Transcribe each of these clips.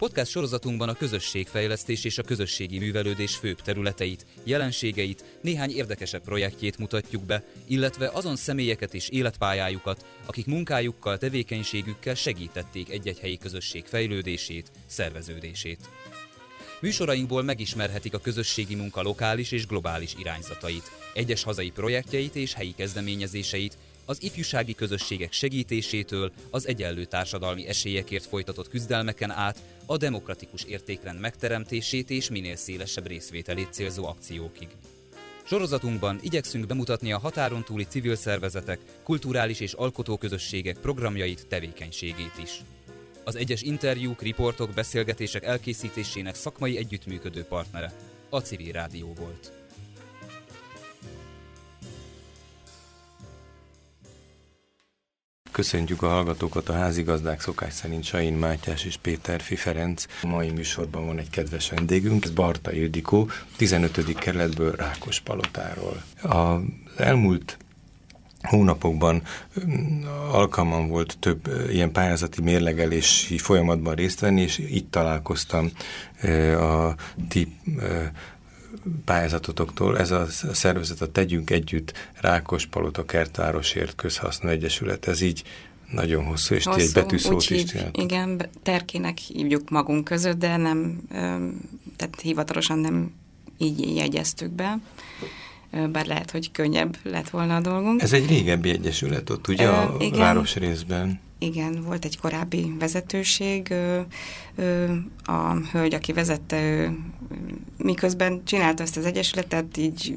Podcast sorozatunkban a közösségfejlesztés és a közösségi művelődés főbb területeit, jelenségeit, néhány érdekesebb projektjét mutatjuk be, illetve azon személyeket és életpályájukat, akik munkájukkal, tevékenységükkel segítették egy-egy helyi közösség fejlődését, szerveződését. Műsorainkból megismerhetik a közösségi munka lokális és globális irányzatait, egyes hazai projektjeit és helyi kezdeményezéseit, az ifjúsági közösségek segítésétől az egyenlő társadalmi esélyekért folytatott küzdelmeken át a demokratikus értékrend megteremtését és minél szélesebb részvételét célzó akciókig. Sorozatunkban igyekszünk bemutatni a határon túli civil szervezetek, kulturális és alkotóközösségek programjait, tevékenységét is. Az egyes interjúk, riportok, beszélgetések elkészítésének szakmai együttműködő partnere a Civil Rádió volt. Köszöntjük a hallgatókat a házigazdák szokás szerint Sain Mátyás és Péter Ferenc. A mai műsorban van egy kedves vendégünk, ez Barta Ildikó, 15. kerületből Rákos Palotáról. Az elmúlt hónapokban alkalmam volt több ilyen pályázati mérlegelési folyamatban részt venni, és itt találkoztam a ti pályázatotoktól. Ez a szervezet a Tegyünk Együtt Rákos Palota Kertvárosért Közhasznú Egyesület. Ez így nagyon hosszú, és hosszú, ti egy betűszót is csináltok. Igen, terkének hívjuk magunk között, de nem, tehát hivatalosan nem így jegyeztük be bár lehet, hogy könnyebb lett volna a dolgunk. Ez egy régebbi egyesület ott, ugye, a igen, városrészben? Igen, volt egy korábbi vezetőség, a hölgy, aki vezette, miközben csinálta ezt az egyesületet, így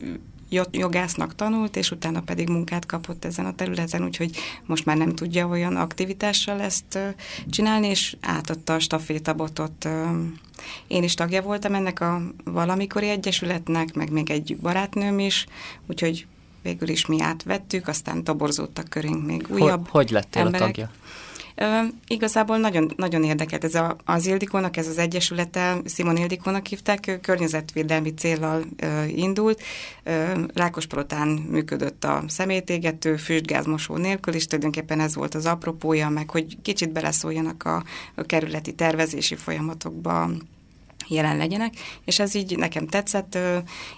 jogásznak tanult, és utána pedig munkát kapott ezen a területen, úgyhogy most már nem tudja olyan aktivitással ezt csinálni, és átadta a stafétabotot. Én is tagja voltam ennek a valamikori egyesületnek, meg még egy barátnőm is, úgyhogy végül is mi átvettük, aztán toborzódtak körünk még újabb Hogy, hogy lettél emberek. a tagja? igazából nagyon, nagyon érdekelt ez a, az Ildikónak, ez az egyesülete, Simon Ildikónak hívták, környezetvédelmi célral ö, indult. Ö, Rákospalotán működött a szemétégető, füstgázmosó nélkül, és tulajdonképpen ez volt az apropója, meg hogy kicsit beleszóljanak a, a kerületi tervezési folyamatokba, jelen legyenek, és ez így nekem tetszett.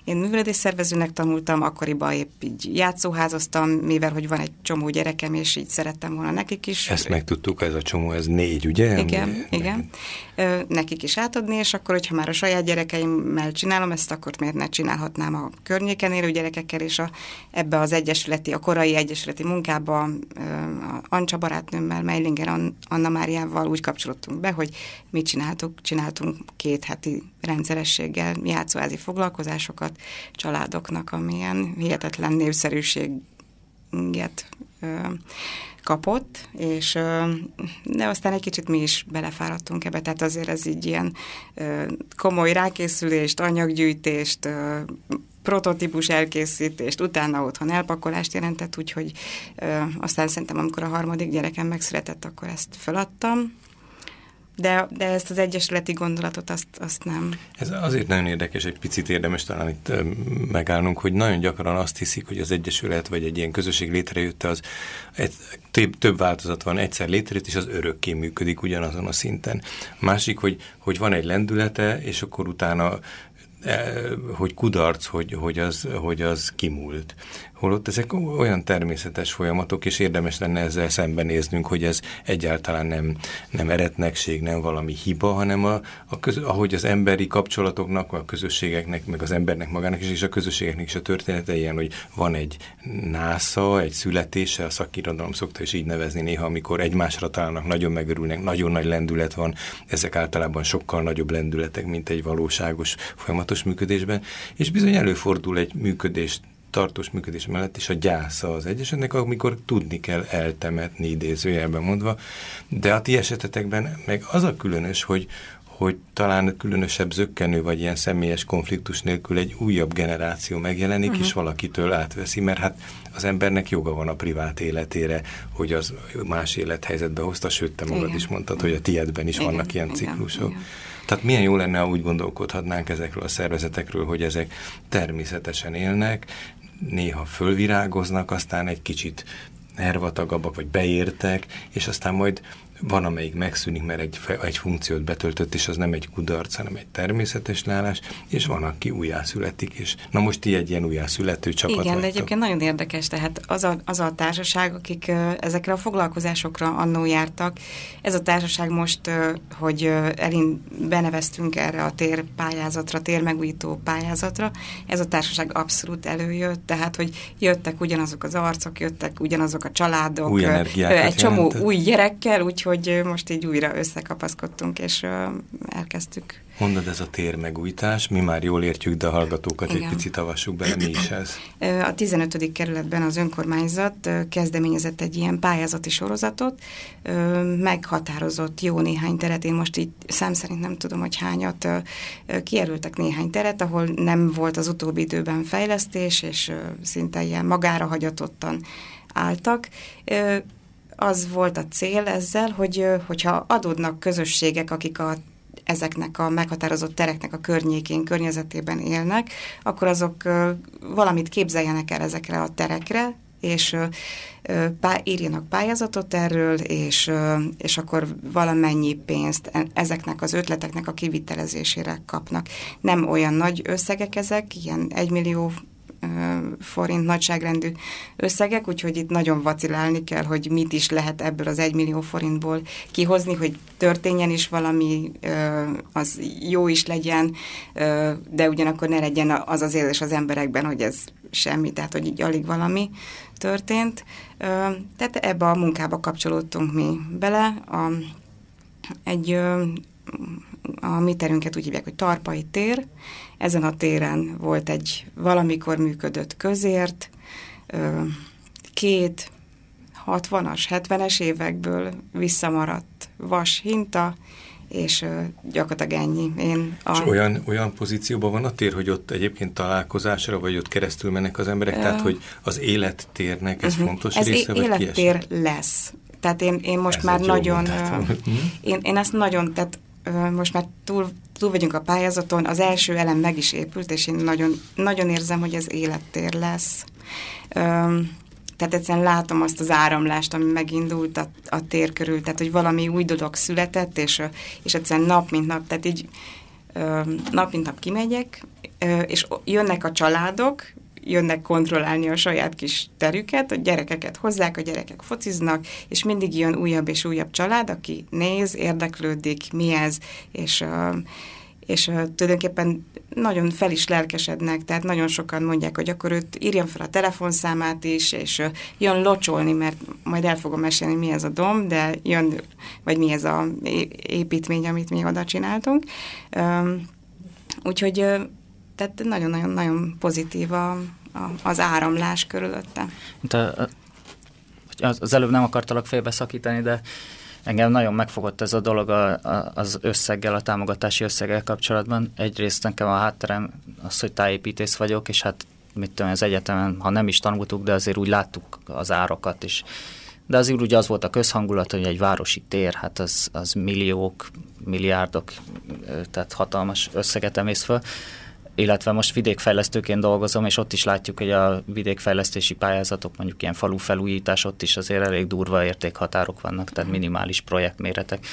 Én művelődésszervezőnek tanultam, akkoriban épp így játszóházoztam, mivel hogy van egy csomó gyerekem, és így szerettem volna nekik is. Ezt megtudtuk, ez a csomó, ez négy, ugye? Igen, Ami... igen. Nekik is átadni, és akkor, hogyha már a saját gyerekeimmel csinálom ezt, akkor miért ne csinálhatnám a környéken élő gyerekekkel, és a, ebbe az egyesületi, a korai egyesületi munkába a Ancsa barátnőmmel, Meilinger Anna Máriával úgy kapcsolódtunk be, hogy mit csináltuk, csináltunk két heti rendszerességgel játszóházi foglalkozásokat családoknak, amilyen hihetetlen népszerűséget ö, kapott, és de aztán egy kicsit mi is belefáradtunk ebbe, tehát azért ez így ilyen komoly rákészülést, anyaggyűjtést, prototípus elkészítést, utána otthon elpakolást jelentett, úgyhogy aztán szerintem, amikor a harmadik gyerekem megszületett, akkor ezt feladtam, de, de ezt az egyesületi gondolatot azt, azt nem. Ez azért nagyon érdekes, egy picit érdemes talán itt megállnunk, hogy nagyon gyakran azt hiszik, hogy az egyesület vagy egy ilyen közösség létrejött, az egy, több, több változat van, egyszer létrejött, és az örökké működik ugyanazon a szinten. Másik, hogy, hogy van egy lendülete, és akkor utána E, hogy kudarc, hogy, hogy, az, hogy az kimúlt. Holott ezek olyan természetes folyamatok, és érdemes lenne ezzel szembenéznünk, hogy ez egyáltalán nem, nem eretnekség, nem valami hiba, hanem a, a köz, ahogy az emberi kapcsolatoknak, a közösségeknek, meg az embernek magának is, és a közösségeknek is a története ilyen, hogy van egy násza, egy születése, a szakirodalom szokta is így nevezni néha, amikor egymásra találnak, nagyon megörülnek, nagyon nagy lendület van, ezek általában sokkal nagyobb lendületek, mint egy valóságos folyamatos működésben, és bizony előfordul egy működést tartós működés mellett is a gyásza az egyesetnek, amikor tudni kell eltemetni idézőjelben mondva, de a ti esetetekben meg az a különös, hogy, hogy talán különösebb zöggenő vagy ilyen személyes konfliktus nélkül egy újabb generáció megjelenik, uh-huh. és valakitől átveszi, mert hát az embernek joga van a privát életére, hogy az más élethelyzetbe hozta, sőt, te magad igen. is mondtad, hogy a tiedben is igen, vannak ilyen igen, ciklusok. Igen. Tehát milyen jó lenne, ha úgy gondolkodhatnánk ezekről a szervezetekről, hogy ezek természetesen élnek, néha fölvirágoznak, aztán egy kicsit nervatagabbak, vagy beértek, és aztán majd van, amelyik megszűnik, mert egy, egy funkciót betöltött, és az nem egy kudarc, hanem egy természetes leállás, és van, aki újjászületik, és na most ti egy ilyen újjászülető csapat Igen, vagytok. de egyébként nagyon érdekes, tehát az a, az a társaság, akik ezekre a foglalkozásokra annó jártak, ez a társaság most, hogy elin beneveztünk erre a térpályázatra, térmegújító pályázatra, ez a társaság abszolút előjött, tehát, hogy jöttek ugyanazok az arcok, jöttek ugyanazok a családok, új egy csomó jelentett. új gyerekkel, úgyhogy most így újra összekapaszkodtunk, és elkezdtük Mondod, ez a térmegújítás, mi már jól értjük, de a hallgatókat Igen. egy picit avassuk bele, mi is ez? A 15. kerületben az önkormányzat kezdeményezett egy ilyen pályázati sorozatot, meghatározott jó néhány teret, én most így szám szerint nem tudom, hogy hányat, kijelöltek néhány teret, ahol nem volt az utóbbi időben fejlesztés, és szinte ilyen magára hagyatottan álltak az volt a cél ezzel, hogy hogyha adódnak közösségek, akik a ezeknek a meghatározott tereknek a környékén, környezetében élnek, akkor azok valamit képzeljenek el ezekre a terekre, és pá, írjanak pályázatot erről, és, és akkor valamennyi pénzt e, ezeknek az ötleteknek a kivitelezésére kapnak. Nem olyan nagy összegek ezek, ilyen egymillió forint nagyságrendű összegek, úgyhogy itt nagyon vacilálni kell, hogy mit is lehet ebből az egymillió forintból kihozni, hogy történjen is valami, az jó is legyen, de ugyanakkor ne legyen az az érzés az emberekben, hogy ez semmi, tehát hogy így alig valami történt. Tehát ebbe a munkába kapcsolódtunk mi bele. A, egy a mi terünket úgy hívják, hogy Tarpai tér. Ezen a téren volt egy valamikor működött közért, két 60-as, 70-es évekből visszamaradt vas hinta, és gyakorlatilag ennyi. Én a... És olyan, olyan pozícióban van a tér, hogy ott egyébként találkozásra, vagy ott keresztül mennek az emberek, uh, tehát hogy az élettérnek ez uh-huh. fontos ez része, vagy élettér kiesik? lesz. Tehát én, én most ez már nagyon, én, én ezt nagyon, tehát most már túl, túl vagyunk a pályázaton, az első elem meg is épült, és én nagyon, nagyon érzem, hogy ez élettér lesz. Tehát egyszerűen látom azt az áramlást, ami megindult a, a tér körül, tehát hogy valami új dolog született, és, és egyszerűen nap mint nap, tehát így nap mint nap kimegyek, és jönnek a családok, jönnek kontrollálni a saját kis terüket, a gyerekeket hozzák, a gyerekek fociznak, és mindig jön újabb és újabb család, aki néz, érdeklődik, mi ez, és, és tulajdonképpen nagyon fel is lelkesednek, tehát nagyon sokan mondják, hogy akkor őt írjam fel a telefonszámát is, és jön locsolni, mert majd el fogom mesélni, mi ez a dom, de jön, vagy mi ez a építmény, amit mi oda csináltunk. Úgyhogy tehát nagyon-nagyon-nagyon pozitív a, a, az áramlás körülötte. a, az, az előbb nem akartalak félbeszakítani, de engem nagyon megfogott ez a dolog a, a, az összeggel, a támogatási összeggel kapcsolatban. Egyrészt nekem a hátterem az, hogy tájépítész vagyok, és hát mit tudom, az egyetemen, ha nem is tanultuk, de azért úgy láttuk az árakat is. De azért ugye az volt a közhangulat, hogy egy városi tér, hát az, az milliók, milliárdok, tehát hatalmas összeget emész föl illetve most vidékfejlesztőként dolgozom, és ott is látjuk, hogy a vidékfejlesztési pályázatok, mondjuk ilyen falu felújítás, ott is azért elég durva értékhatárok vannak, tehát minimális projektméretek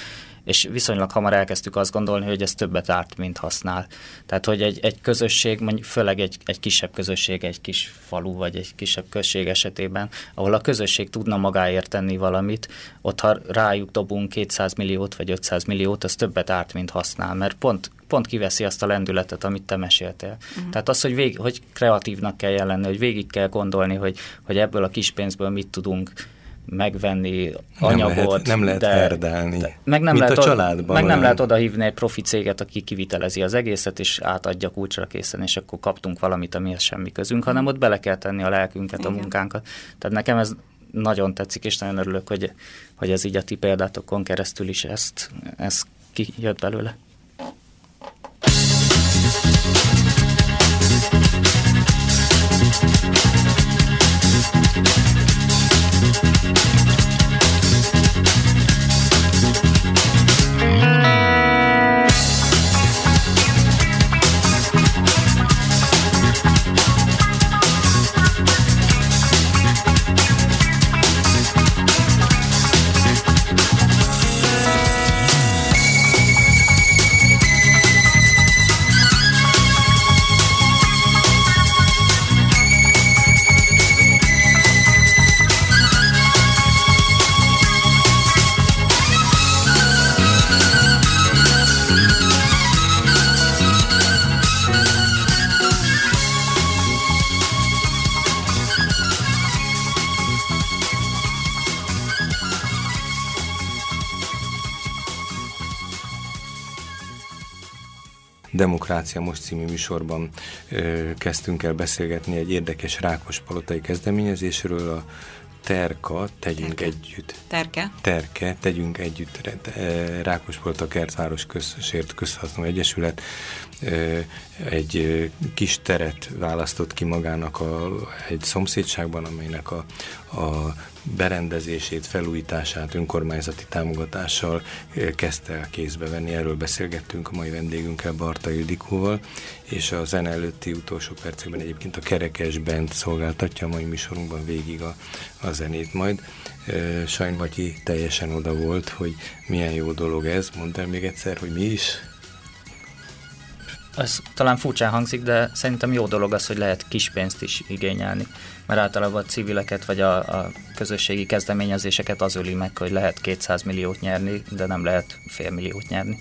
és viszonylag hamar elkezdtük azt gondolni, hogy ez többet árt, mint használ. Tehát, hogy egy, egy közösség, mondjuk főleg egy, egy kisebb közösség, egy kis falu vagy egy kisebb község esetében, ahol a közösség tudna magáért tenni valamit, ott ha rájuk dobunk 200 milliót vagy 500 milliót, az többet árt, mint használ, mert pont pont kiveszi azt a lendületet, amit te meséltél. Uh-huh. Tehát az, hogy, vég, hogy kreatívnak kell jelenni, hogy végig kell gondolni, hogy, hogy ebből a kis pénzből mit tudunk megvenni anyagot. Nem lehet, nem lehet de, herdálni, de, meg nem mint lehet, a családban. Meg nem lehet odahívni egy profi céget, aki kivitelezi az egészet, és átadja kulcsra készen, és akkor kaptunk valamit, amihez semmi közünk, hanem ott bele kell tenni a lelkünket, Igen. a munkánkat. Tehát nekem ez nagyon tetszik, és nagyon örülök, hogy, hogy ez így a ti példátokon keresztül is ezt, ezt kijött belőle. Demokrácia Most című műsorban ö, kezdtünk el beszélgetni egy érdekes Rákospalotai kezdeményezésről, a Terka, tegyünk Terke. együtt. Terke. Terke, tegyünk együtt. Rákospolta Kertváros közsért közhasznú egyesület egy kis teret választott ki magának a, egy szomszédságban, amelynek a, a berendezését, felújítását önkormányzati támogatással kezdte el kézbe venni. Erről beszélgettünk a mai vendégünkkel, Barta Ildikóval, és a zene előtti utolsó percekben egyébként a Kerekes Bent szolgáltatja a mai műsorunkban végig a, a zenét majd. Sajnvatyi teljesen oda volt, hogy milyen jó dolog ez. Mondd el még egyszer, hogy mi is? Ez talán furcsán hangzik, de szerintem jó dolog az, hogy lehet kis pénzt is igényelni. Mert általában a civileket vagy a, a közösségi kezdeményezéseket az öli meg, hogy lehet 200 milliót nyerni, de nem lehet fél milliót nyerni.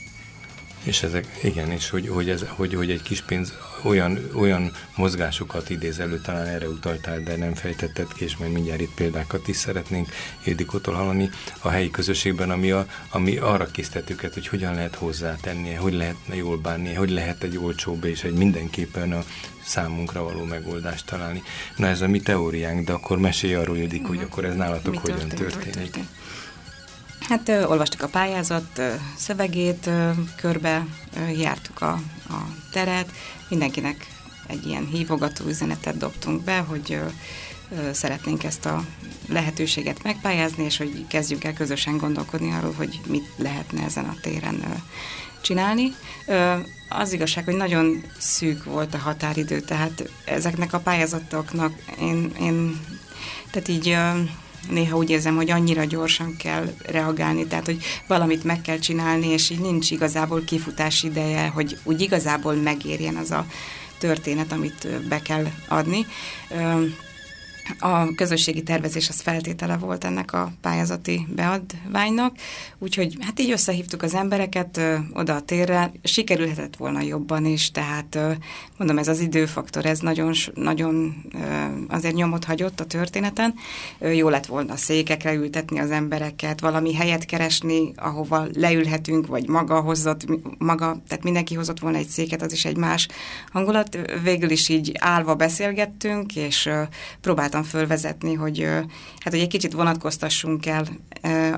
És ezek, igen, és hogy, hogy, ez, hogy, hogy egy kis pénz olyan, olyan mozgásokat idéz elő, talán erre utaltál, de nem fejtetted ki, és majd mindjárt itt példákat is szeretnénk Ildikótól hallani a helyi közösségben, ami, a, ami arra késztet őket, hogy hogyan lehet hozzátenni, hogy lehetne jól bánni, hogy lehet egy olcsóbb és egy mindenképpen a számunkra való megoldást találni. Na ez a mi teóriánk, de akkor mesélj arról, Ildik, hogy akkor ez nálatok mi hogyan történik. történik. Hát ö, olvastuk a pályázat ö, szövegét, ö, körbe ö, jártuk a, a teret, mindenkinek egy ilyen hívogató üzenetet dobtunk be, hogy ö, szeretnénk ezt a lehetőséget megpályázni, és hogy kezdjünk el közösen gondolkodni arról, hogy mit lehetne ezen a téren ö, csinálni. Ö, az igazság, hogy nagyon szűk volt a határidő, tehát ezeknek a pályázatoknak én, én tehát így néha úgy érzem, hogy annyira gyorsan kell reagálni, tehát hogy valamit meg kell csinálni, és így nincs igazából kifutás ideje, hogy úgy igazából megérjen az a történet, amit be kell adni a közösségi tervezés az feltétele volt ennek a pályázati beadványnak, úgyhogy hát így összehívtuk az embereket ö, oda a térre, sikerülhetett volna jobban is, tehát ö, mondom, ez az időfaktor, ez nagyon, nagyon ö, azért nyomot hagyott a történeten, ö, jó lett volna székekre ültetni az embereket, valami helyet keresni, ahova leülhetünk, vagy maga hozott, maga, tehát mindenki hozott volna egy széket, az is egy más hangulat. Végül is így állva beszélgettünk, és ö, próbáltam próbáltam fölvezetni, hogy, hát, hogy egy kicsit vonatkoztassunk el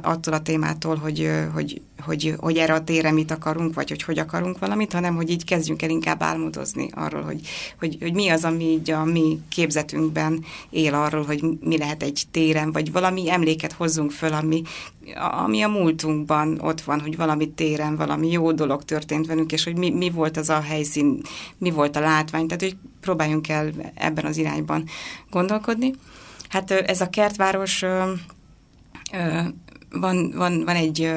attól a témától, hogy, hogy, hogy, hogy erre a tére mit akarunk, vagy hogy hogy akarunk valamit, hanem hogy így kezdjünk el inkább álmodozni arról, hogy, hogy, hogy mi az, ami így a mi képzetünkben él arról, hogy mi lehet egy téren, vagy valami emléket hozzunk föl, ami, ami a múltunkban ott van, hogy valami téren, valami jó dolog történt velünk, és hogy mi, mi volt az a helyszín, mi volt a látvány, tehát hogy próbáljunk el ebben az irányban gondolkodni. Hát ez a kertváros van, van, van egy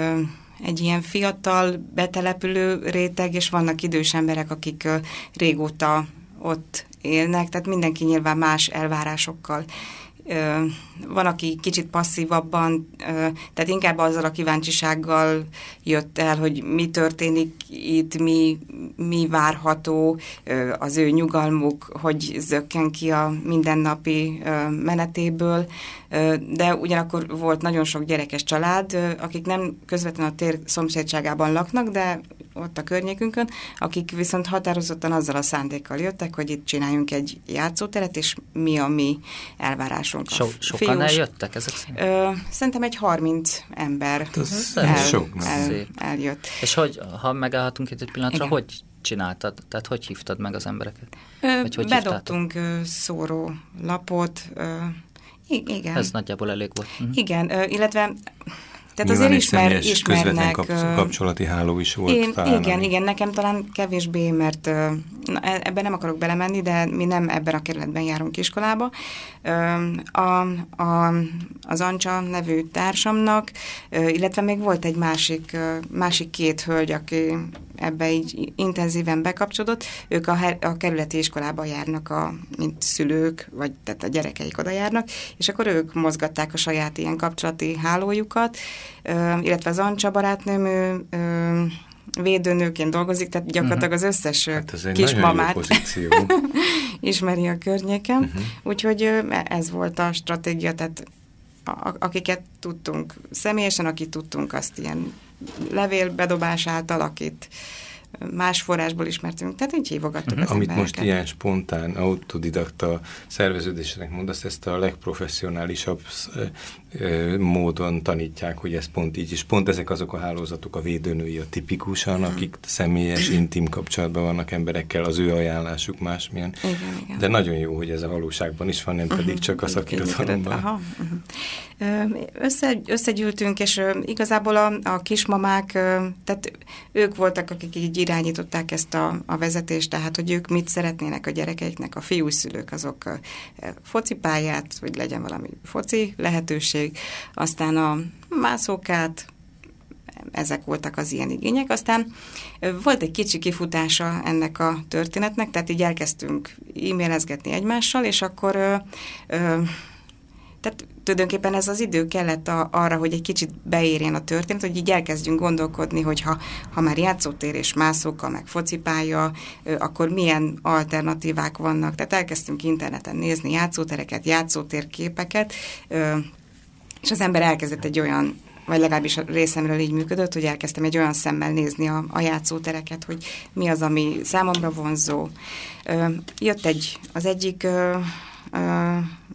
egy ilyen fiatal, betelepülő réteg, és vannak idős emberek, akik régóta ott élnek, tehát mindenki nyilván más elvárásokkal van, aki kicsit passzívabban, tehát inkább azzal a kíváncsisággal jött el, hogy mi történik itt, mi, mi várható, az ő nyugalmuk, hogy zökken ki a mindennapi menetéből, de ugyanakkor volt nagyon sok gyerekes család, akik nem közvetlenül a tér szomszédságában laknak, de ott a környékünkön, akik viszont határozottan azzal a szándékkal jöttek, hogy itt csináljunk egy játszóteret, és mi a mi elvárásunk. So, sokan fiús, eljöttek ezek szerint? Ö, szerintem egy 30 ember Ez el, sok, el, eljött. És hogy, ha megállhatunk itt egy pillanatra, Igen. hogy csináltad? Tehát hogy hívtad meg az embereket? Ö, Vagy hogy bedobtunk hívtátok? szóró lapot, ö, igen. Ez nagyjából elég volt. Uh-huh. Igen, illetve tehát Nyilván azért ismer, ismernek. Kap, kapcsolati háló is volt. Én, talán, igen, ami... igen, nekem talán kevésbé, mert na, e, ebben nem akarok belemenni, de mi nem ebben a kerületben járunk iskolába. A, a, az Ancsa nevű társamnak, illetve még volt egy másik, másik két hölgy, aki ebbe így intenzíven bekapcsolódott, ők a, a kerületi iskolába járnak, a, mint szülők, vagy tehát a gyerekeik oda járnak, és akkor ők mozgatták a saját ilyen kapcsolati hálójukat, illetve az Ancsa barátnőm, ő, védőnőként dolgozik, tehát gyakorlatilag az összes hát ez kismamát ismeri a környéken. Uh-huh. Úgyhogy ez volt a stratégia, tehát akiket tudtunk személyesen, akit tudtunk, azt ilyen levélbedobás által, akit más forrásból ismertünk, tehát így hívogattuk uh-huh. az Amit embereket. most ilyen spontán, autodidakta szerveződésnek mondasz, ezt a legprofessionálisabb módon tanítják, hogy ez pont így is. Pont ezek azok a hálózatok, a védőnői, a tipikusan, uh-huh. akik személyes, intim kapcsolatban vannak emberekkel, az ő ajánlásuk másmilyen. Igen, igen. De nagyon jó, hogy ez a valóságban is van, nem pedig uh-huh. csak a szakirodalomban. Uh-huh. Össze, összegyűltünk, és igazából a, a kismamák, tehát ők voltak, akik így irányították ezt a, a vezetést, tehát hogy ők mit szeretnének a gyerekeiknek, a fiúszülők azok focipályát, hogy legyen valami foci lehetőség, aztán a mászókát, ezek voltak az ilyen igények. Aztán volt egy kicsi kifutása ennek a történetnek, tehát így elkezdtünk e-mailezgetni egymással, és akkor ö, ö, tehát tulajdonképpen ez az idő kellett a, arra, hogy egy kicsit beérjen a történet, hogy így elkezdjünk gondolkodni, hogy ha, ha már játszótér és mászóka, meg focipálya, akkor milyen alternatívák vannak. Tehát elkezdtünk interneten nézni játszótereket, játszótérképeket, és az ember elkezdett egy olyan vagy legalábbis a részemről így működött, hogy elkezdtem egy olyan szemmel nézni a, a játszótereket, hogy mi az, ami számomra vonzó. Jött egy, az egyik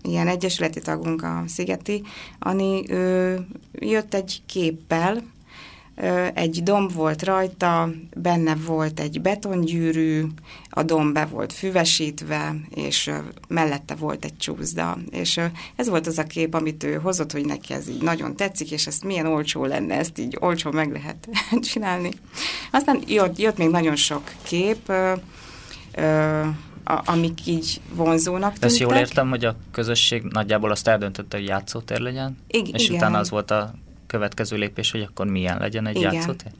ilyen egyesületi tagunk, a Szigeti, Ani, jött egy képpel, egy domb volt rajta, benne volt egy betongyűrű, a domb be volt füvesítve, és mellette volt egy csúszda. És ez volt az a kép, amit ő hozott, hogy neki ez így nagyon tetszik, és ezt milyen olcsó lenne, ezt így olcsó meg lehet csinálni. Aztán jött, jött még nagyon sok kép, a, amik így vonzónak tűntek. Ezt jól értem, hogy a közösség nagyjából azt eldöntötte, hogy játszótér legyen, I- és igen. utána az volt a következő lépés, hogy akkor milyen legyen egy igen, játszótér?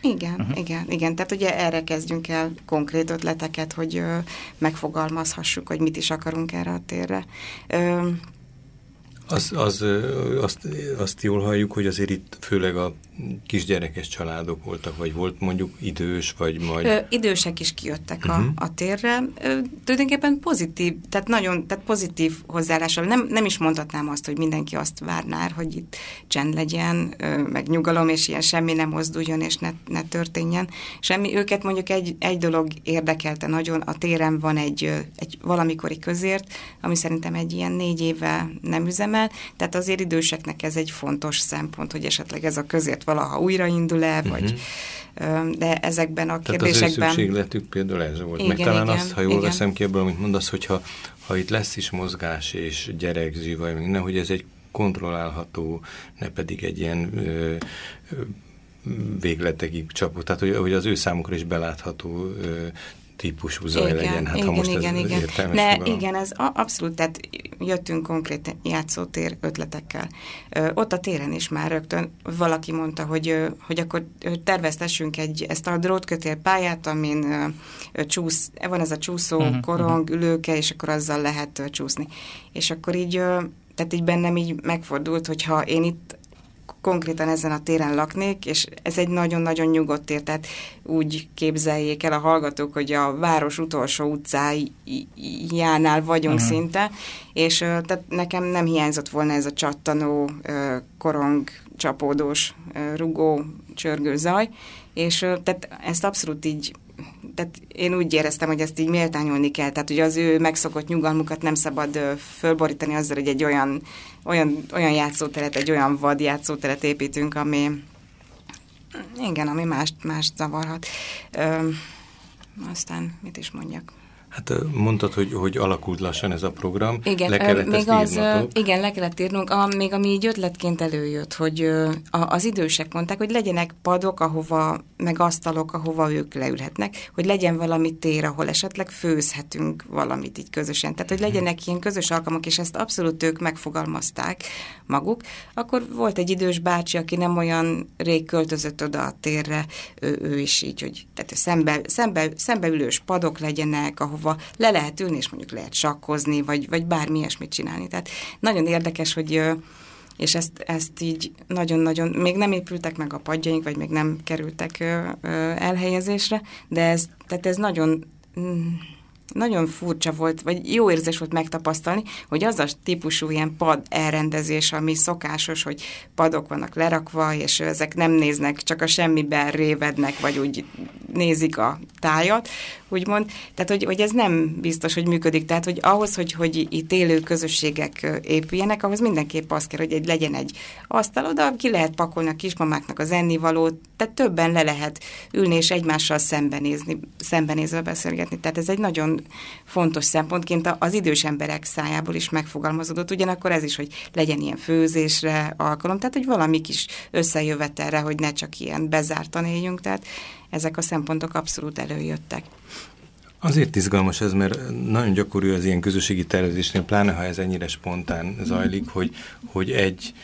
Igen, uh-huh. igen, igen. Tehát ugye erre kezdjünk el konkrét ötleteket, hogy ö, megfogalmazhassuk, hogy mit is akarunk erre a térre. Ö, az, az, azt, azt jól halljuk, hogy azért itt főleg a kisgyerekes családok voltak, vagy volt mondjuk idős, vagy majd... Ö, idősek is kijöttek uh-huh. a, mhm. a térre. Ö, tulajdonképpen pozitív, tehát nagyon, tehát pozitív hozzáállással. Nem, nem is mondhatnám azt, hogy mindenki azt várná, hogy itt csend legyen, ö, meg nyugalom, és ilyen semmi nem mozduljon, és ne, ne történjen. Semmi. Őket mondjuk egy, egy dolog érdekelte nagyon. A téren van egy, egy valamikori közért, ami szerintem egy ilyen négy éve nem üzemel, tehát azért időseknek ez egy fontos szempont, hogy esetleg ez a közért valaha újraindul-e, uh-huh. vagy de ezekben a Tehát kérdésekben... Tehát az ő szükségletük például ez volt. Igen, Meg talán igen, azt, ha jól igen. veszem ki ebből, amit mondasz, hogyha ha itt lesz is mozgás és gyerek, zsivaj, minden, hogy ez egy kontrollálható, ne pedig egy ilyen ö, ö, végletekig csapó, tehát hogy, hogy az ő számukra is belátható ö, típusú zaj igen, legyen. Hát, igen, ha most igen, ez igen. Ne, igen, ez abszolút, tehát jöttünk konkrét játszótér ötletekkel. Ö, ott a téren is már rögtön valaki mondta, hogy, hogy akkor terveztessünk egy, ezt a drótkötél pályát, amin ö, csúsz, van ez a csúszó uh-huh, korong, uh-huh. ülőke, és akkor azzal lehet ö, csúszni. És akkor így, ö, tehát így bennem így megfordult, hogyha én itt konkrétan ezen a téren laknék, és ez egy nagyon-nagyon nyugodt tér, tehát úgy képzeljék el a hallgatók, hogy a város utolsó utcájánál vagyunk uh-huh. szinte, és tehát nekem nem hiányzott volna ez a csattanó, korong, csapódós, rugó, csörgő zaj, és tehát ezt abszolút így tehát én úgy éreztem, hogy ezt így méltányolni kell, tehát hogy az ő megszokott nyugalmukat nem szabad fölborítani azzal, hogy egy olyan, olyan, olyan játszóteret, egy olyan vad játszóteret építünk, ami igen, ami mást, mást zavarhat. Ö, aztán mit is mondjak? Hát mondtad, hogy, hogy alakult lassan ez a program. Igen, le kellett még az, igen, le kellett írnunk. A, még ami így ötletként előjött, hogy a, az idősek mondták, hogy legyenek padok, ahova, meg asztalok, ahova ők leülhetnek, hogy legyen valami tér, ahol esetleg főzhetünk valamit így közösen. Tehát, hogy legyenek ilyen közös alkalmak, és ezt abszolút ők megfogalmazták maguk. Akkor volt egy idős bácsi, aki nem olyan rég költözött oda a térre, ő, ő is így, hogy tehát szembe, szembe, szembeülős padok legyenek, ahova ahova le lehet ülni, és mondjuk lehet sakkozni, vagy, vagy bármi ilyesmit csinálni. Tehát nagyon érdekes, hogy és ezt, ezt így nagyon-nagyon, még nem épültek meg a padjaink, vagy még nem kerültek elhelyezésre, de ez, tehát ez nagyon mm, nagyon furcsa volt, vagy jó érzés volt megtapasztalni, hogy az a típusú ilyen pad elrendezés, ami szokásos, hogy padok vannak lerakva, és ezek nem néznek, csak a semmiben révednek, vagy úgy nézik a tájat, úgymond. Tehát, hogy, hogy ez nem biztos, hogy működik. Tehát, hogy ahhoz, hogy, hogy itt élő közösségek épüljenek, ahhoz mindenképp az kell, hogy egy, legyen egy asztal, oda ki lehet pakolni a kismamáknak az ennivalót, tehát többen le lehet ülni és egymással szembenézni, szembenézve beszélgetni. Tehát ez egy nagyon fontos szempontként az idős emberek szájából is megfogalmazódott. Ugyanakkor ez is, hogy legyen ilyen főzésre alkalom, tehát hogy valami kis összejövetelre, hogy ne csak ilyen bezártan éljünk. Tehát ezek a szempontok abszolút előjöttek. Azért izgalmas ez, mert nagyon gyakori az ilyen közösségi tervezésnél, pláne ha ez ennyire spontán zajlik, hogy, hogy egy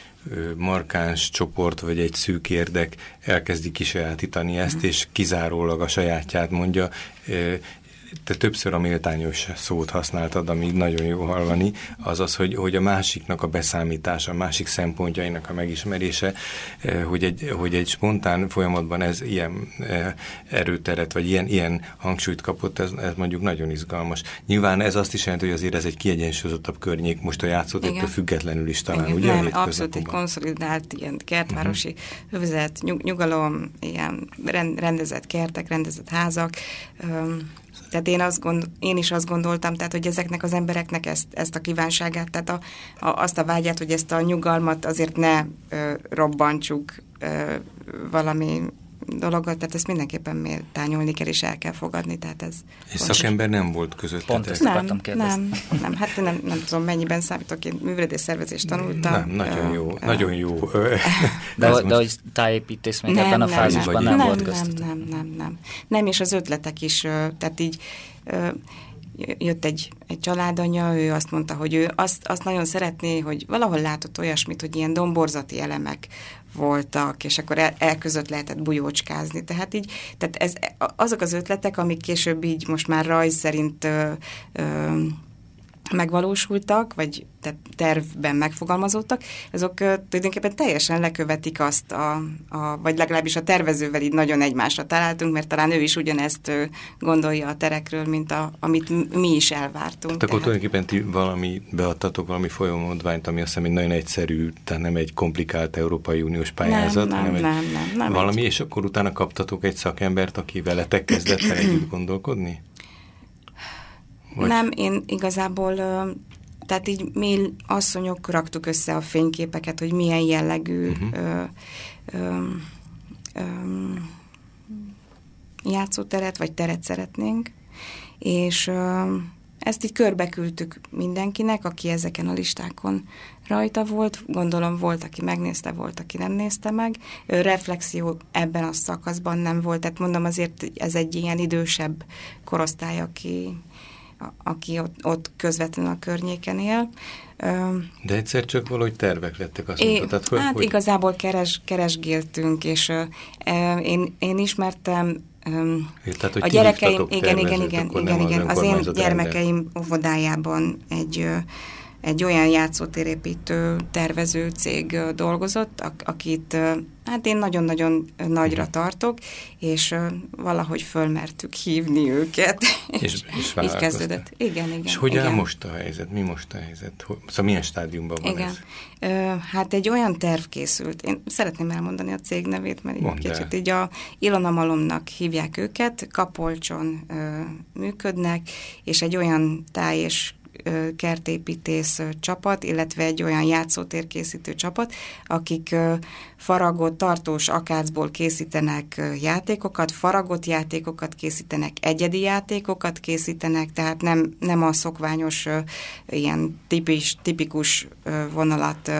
markáns csoport vagy egy szűk érdek elkezdi kisajátítani ezt, és kizárólag a sajátját mondja, te többször a méltányos szót használtad, ami nagyon jó hallani, az az, hogy, hogy a másiknak a beszámítása, a másik szempontjainak a megismerése, eh, hogy egy, hogy egy spontán folyamatban ez ilyen eh, erőteret, vagy ilyen, ilyen hangsúlyt kapott, ez, ez mondjuk nagyon izgalmas. Nyilván ez azt is jelenti, hogy azért ez egy kiegyensúlyozottabb környék, most a játszótéktől függetlenül is talán, Igen, ugye? Nem, abszolút egy konszolidált ilyen kertvárosi uh -huh. övezet, nyug, nyugalom, ilyen rendezett kertek, rendezett házak, um, tehát én, azt gond, én is azt gondoltam, tehát, hogy ezeknek az embereknek ezt, ezt a kívánságát, tehát a, a, azt a vágyát, hogy ezt a nyugalmat azért ne ö, robbantsuk ö, valami dologgal, tehát ezt mindenképpen méltányolni kell és el kell fogadni. Tehát ez és szakember nem volt között. Pont ezt nem, nem, nem, hát nem, nem tudom, mennyiben számítok, én művelődés szervezést tanultam. Nem, nagyon jó, uh, nagyon jó. de, de, de hogy tájépítész még nem, ebben a fázisban nem, nem, nem volt között. Nem, nem, nem, nem. Nem, és az ötletek is, tehát így jött egy, egy családanya, ő azt mondta, hogy ő azt, azt nagyon szeretné, hogy valahol látott olyasmit, hogy ilyen domborzati elemek voltak, és akkor el, el között lehetett bujócskázni. Tehát így, tehát ez, azok az ötletek, amik később így most már rajz szerint ö, ö, megvalósultak, vagy tehát tervben megfogalmazódtak, azok tulajdonképpen teljesen lekövetik azt, a, a, vagy legalábbis a tervezővel így nagyon egymásra találtunk, mert talán ő is ugyanezt gondolja a terekről, mint a, amit mi is elvártunk. Tehát, akkor tulajdonképpen ti valami beadtatok valami folyamodványt, ami azt hiszem egy nagyon egyszerű, tehát nem egy komplikált Európai Uniós pályázat, nem, nem, hanem nem, nem, nem, valami, egy... és akkor utána kaptatok egy szakembert, aki veletek kezdett el együtt gondolkodni? Vagy? Nem, én igazából, tehát így mi asszonyok raktuk össze a fényképeket, hogy milyen jellegű uh-huh. ö, ö, ö, játszóteret vagy teret szeretnénk, és ö, ezt így körbeküldtük mindenkinek, aki ezeken a listákon rajta volt. Gondolom volt, aki megnézte, volt, aki nem nézte meg. Reflexió ebben a szakaszban nem volt, tehát mondom azért ez egy ilyen idősebb korosztály, aki, aki ott, ott közvetlenül a környéken él. De egyszer csak valahogy tervek lettek, azt mondtad. Tehát, hogy, hát hogy... igazából keres, keresgéltünk, és uh, én, én ismertem Um, Tehát, hogy a gyerekeim, igen, igen, igen, igen, igen, az én gyermekeim óvodájában egy egy olyan játszótérépítő tervező cég dolgozott, akit hát én nagyon-nagyon nagyra tartok, és valahogy fölmertük hívni őket. És, és így kezdődött. Igen, igen. És hogy igen. áll most a helyzet? Mi most a helyzet? Szóval milyen stádiumban van igen. ez? Hát egy olyan terv készült. Én szeretném elmondani a cég nevét, mert egy kicsit így a Ilona Malomnak hívják őket, Kapolcson működnek, és egy olyan táj és kertépítész csapat, illetve egy olyan játszótérkészítő csapat, akik faragott, tartós akácból készítenek játékokat, faragott játékokat készítenek, egyedi játékokat készítenek, tehát nem, nem a szokványos ilyen tipis, tipikus vonalat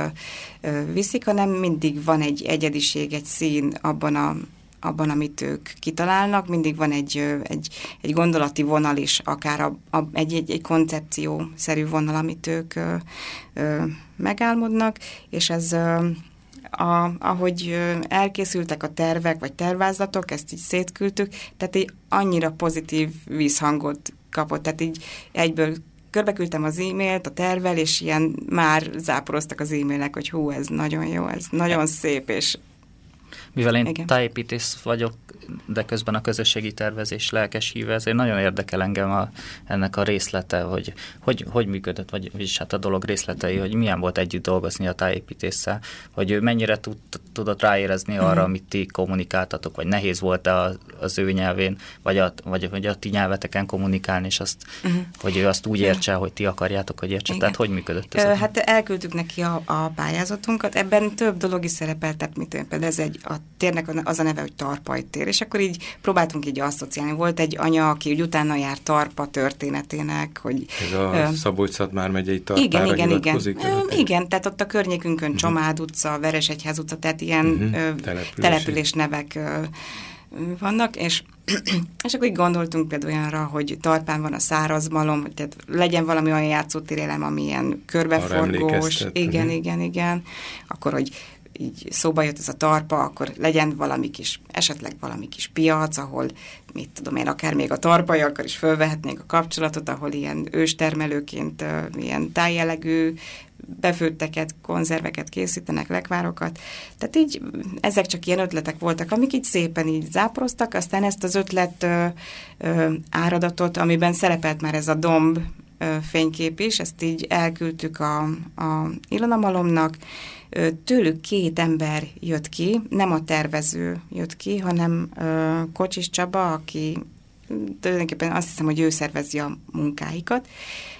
viszik, hanem mindig van egy egyediség, egy szín abban a abban, amit ők kitalálnak, mindig van egy, egy, egy gondolati vonal is, akár a, a, egy, egy, egy koncepció-szerű vonal, amit ők ö, ö, megálmodnak, és ez ö, a, ahogy elkészültek a tervek, vagy tervázatok, ezt így szétküldtük, tehát így annyira pozitív vízhangot kapott, tehát így egyből körbeküldtem az e-mailt a tervel, és ilyen már záporoztak az e-mailek, hogy hú, ez nagyon jó, ez nagyon szép, és Mivel én Igen. tájépítész vagyok, de közben a közösségi tervezés lelkes híve, ezért nagyon érdekel engem a, ennek a részlete, hogy, hogy hogy működött, vagy vagyis hát a dolog részletei, hogy milyen volt együtt dolgozni a tájépítéssel, hogy ő mennyire tud, tudott ráérezni arra, Mhm. amit ti kommunikáltatok, vagy nehéz volt-e az, az ő nyelvén, vagy a, vagy, vagy a ti nyelveteken kommunikálni, és azt, Mhm. hogy ő azt úgy értse, hogy ti akarjátok, hogy értse. Igen. Tehát hogy működött ez? Hát elküldtük neki a, a pályázatunkat, ebben több dolog is szerepelt, tehát tudom, például ez egy, a térnek az a neve, hogy Tarpai tér, és akkor így próbáltunk így asszociálni. Volt egy anya, aki úgy utána jár Tarpa történetének, hogy... Ez a ö, Szabolcs-Szatmár megyei tartára igen, igen, igen. Ö, Igen, tehát ott a környékünkön Csamád utca, Veresegyház utca, tehát ilyen Mhm, ö, települési. település nevek ö, vannak, és, és akkor így gondoltunk például olyanra, hogy Tarpán van a száraz malom, tehát legyen valami olyan játszótérelem, ami ilyen körbeforgós. Igen, mhm. igen, igen. Akkor, hogy így szóba jött ez a tarpa, akkor legyen valami kis, esetleg valami kis piac, ahol, mit tudom én, akár még a tarpaiakkal is fölvehetnénk a kapcsolatot, ahol ilyen őstermelőként ilyen tájjellegű befőtteket, konzerveket készítenek, lekvárokat. Tehát így ezek csak ilyen ötletek voltak, amik így szépen így záporoztak, aztán ezt az ötlet ö, ö, áradatot, amiben szerepelt már ez a domb fénykép is, ezt így elküldtük a, a Ilona Malomnak, tőlük két ember jött ki, nem a tervező jött ki, hanem Kocsis Csaba, aki tulajdonképpen azt hiszem, hogy ő szervezi a munkáikat,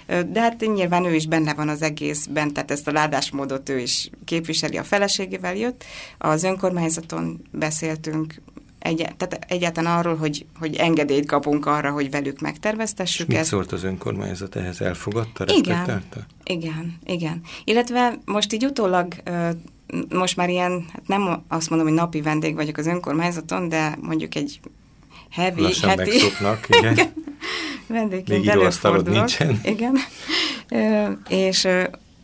de hát nyilván ő is benne van az egészben, tehát ezt a ládásmódot ő is képviseli, a feleségével jött. Az önkormányzaton beszéltünk egy, tehát egyáltalán arról, hogy, hogy engedélyt kapunk arra, hogy velük És megterveztessük mit ezt. szólt az önkormányzat ehhez? Elfogadta, Igen. respektálta? Igen, igen. Illetve most így utólag, most már ilyen, hát nem azt mondom, hogy napi vendég vagyok az önkormányzaton, de mondjuk egy heavy, Lassan heti megszoknak, igen. vendégként Még íróasztalod nincsen. Igen. Ö, és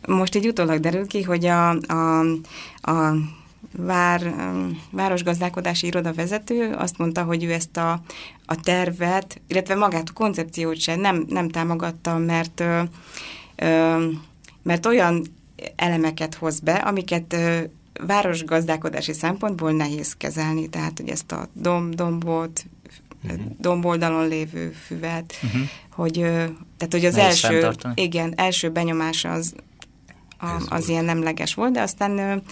most így utólag derül ki, hogy a, a, a vár, ö, városgazdálkodási iroda vezető azt mondta, hogy ő ezt a, a tervet, illetve magát a koncepciót sem nem, nem támogatta, mert, ö, ö, mert olyan elemeket hoz be, amiket ö, városgazdálkodási szempontból nehéz kezelni, tehát hogy ezt a dom, dombot, Mhm. domboldalon lévő füvet, Mhm. hogy, tehát, hogy az Nehéz első, igen, első benyomása az, a, az volt. ilyen nemleges volt, de aztán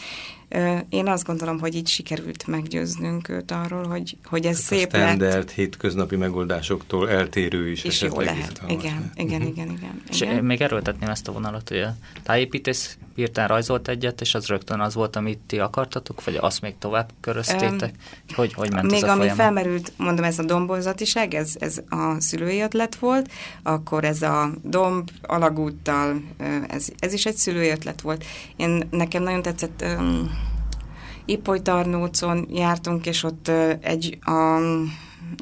én azt gondolom, hogy így sikerült meggyőznünk őt arról, hogy, hogy ez Tehát szép a lett. standard hétköznapi megoldásoktól eltérő is És jó esetleg lehet. Igen, lehet. igen, Mhm. igen, igen, És igen. még erőltetném ezt a vonalat, hogy a tájépítész hirtelen rajzolt egyet, és az rögtön az volt, amit ti akartatok, vagy azt még tovább köröztétek? hogy, hogy ment Még ez a ami folyamat? felmerült, mondom, ez a dombolzatiság, ez, ez a szülői ötlet volt, akkor ez a domb alagúttal, ez, ez is egy szülői ötlet volt. Én, nekem nagyon tetszett, um, Ipolytarnócon jártunk, és ott egy a,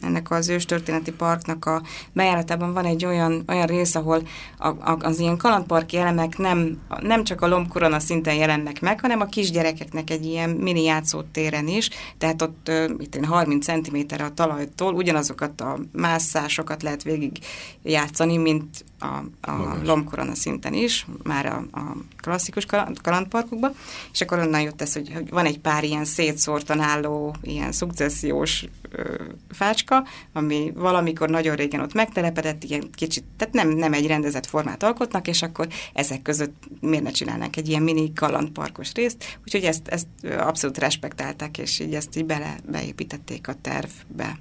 ennek az őstörténeti parknak a bejáratában van egy olyan, olyan rész, ahol a, a, az ilyen kalandparki elemek nem, nem csak a lombkorona szinten jelennek meg, hanem a kisgyerekeknek egy ilyen mini játszótéren is, tehát ott itt én 30 cm a talajtól ugyanazokat a mászásokat lehet végig játszani, mint a, a Magas. lombkorona szinten is, már a, a klasszikus kaland- kalandparkokban, és akkor onnan jött ez, hogy, hogy van egy pár ilyen szétszórtan álló, ilyen szukcessziós ö, fácska, ami valamikor nagyon régen ott megtelepedett, ilyen kicsit, tehát nem, nem egy rendezett formát alkotnak, és akkor ezek között miért ne csinálnánk egy ilyen mini kalandparkos részt, úgyhogy ezt, ezt abszolút respektálták, és így ezt így bele, beépítették a tervbe.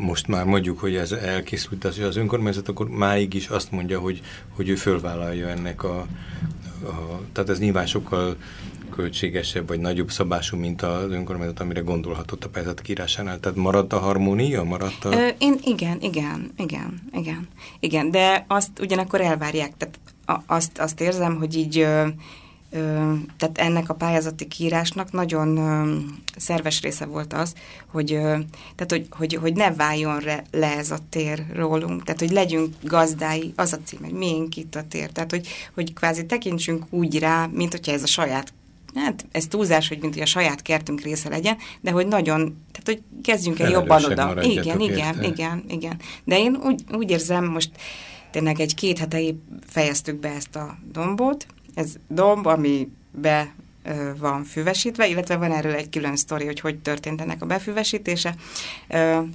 Most már mondjuk, hogy ez elkészült az, az önkormányzat, akkor máig is azt mondja, hogy, hogy ő fölvállalja ennek a, a... Tehát ez nyilván sokkal költségesebb, vagy nagyobb szabású, mint az önkormányzat, amire gondolhatott a pályázat kiírásánál. Tehát maradt a harmónia, maradt a... Ö, én igen, igen, igen, igen, igen, de azt ugyanakkor elvárják, tehát azt, azt érzem, hogy így, tehát ennek a pályázati kiírásnak nagyon szerves része volt az, hogy, tehát hogy, hogy, hogy ne váljon re, le ez a tér rólunk, tehát hogy legyünk gazdái, az a cím, hogy miénk itt a tér, tehát hogy, hogy kvázi tekintsünk úgy rá, mint hogyha ez a saját hát ez túlzás, hogy mint hogy a saját kertünk része legyen, de hogy nagyon, tehát hogy kezdjünk el jobban oda. Igen, igen, érte. igen, igen. De én úgy, úgy érzem, most tényleg egy két hete épp fejeztük be ezt a dombot. Ez domb, amibe van füvesítve, illetve van erről egy külön sztori, hogy hogy történt ennek a befüvesítése,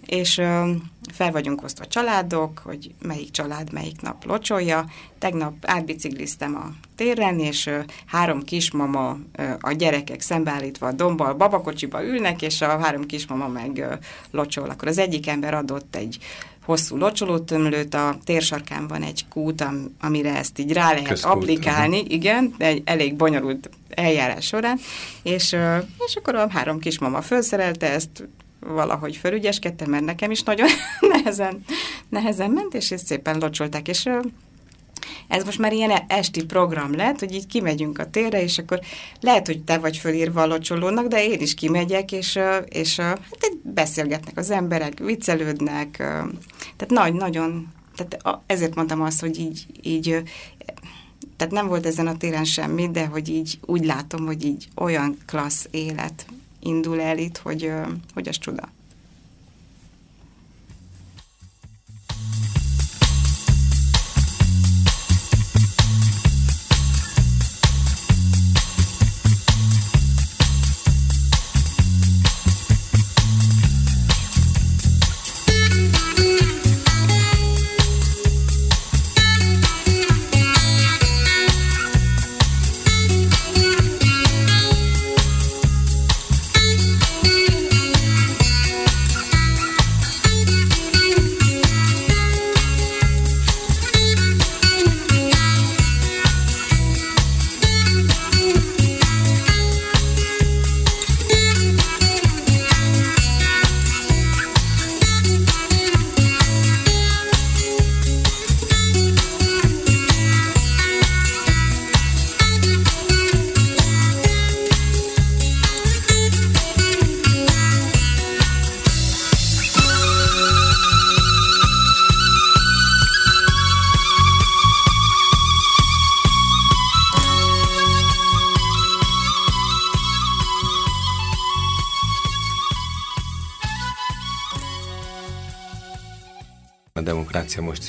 és fel vagyunk osztva családok, hogy melyik család melyik nap locsolja. Tegnap átbicikliztem a téren, és három kismama, a gyerekek szembeállítva a dombbal babakocsiba ülnek, és a három kismama meg locsol. Akkor az egyik ember adott egy hosszú locsolótömlőt, a térsarkán van egy kút, amire ezt így rá lehet Közkút, applikálni, uh-huh. igen, de egy elég bonyolult eljárás során, és, és akkor a három kismama felszerelte ezt, valahogy felügyeskedtem, mert nekem is nagyon nehezen, nehezen ment, és ezt szépen locsolták, és ez most már ilyen esti program lett, hogy így kimegyünk a térre, és akkor lehet, hogy te vagy fölírva a locsolónak, de én is kimegyek, és, és hát beszélgetnek az emberek, viccelődnek, tehát nagy, nagyon, tehát ezért mondtam azt, hogy így, így tehát nem volt ezen a téren semmi, de hogy így úgy látom, hogy így olyan klassz élet indul el itt, hogy, hogy az csoda.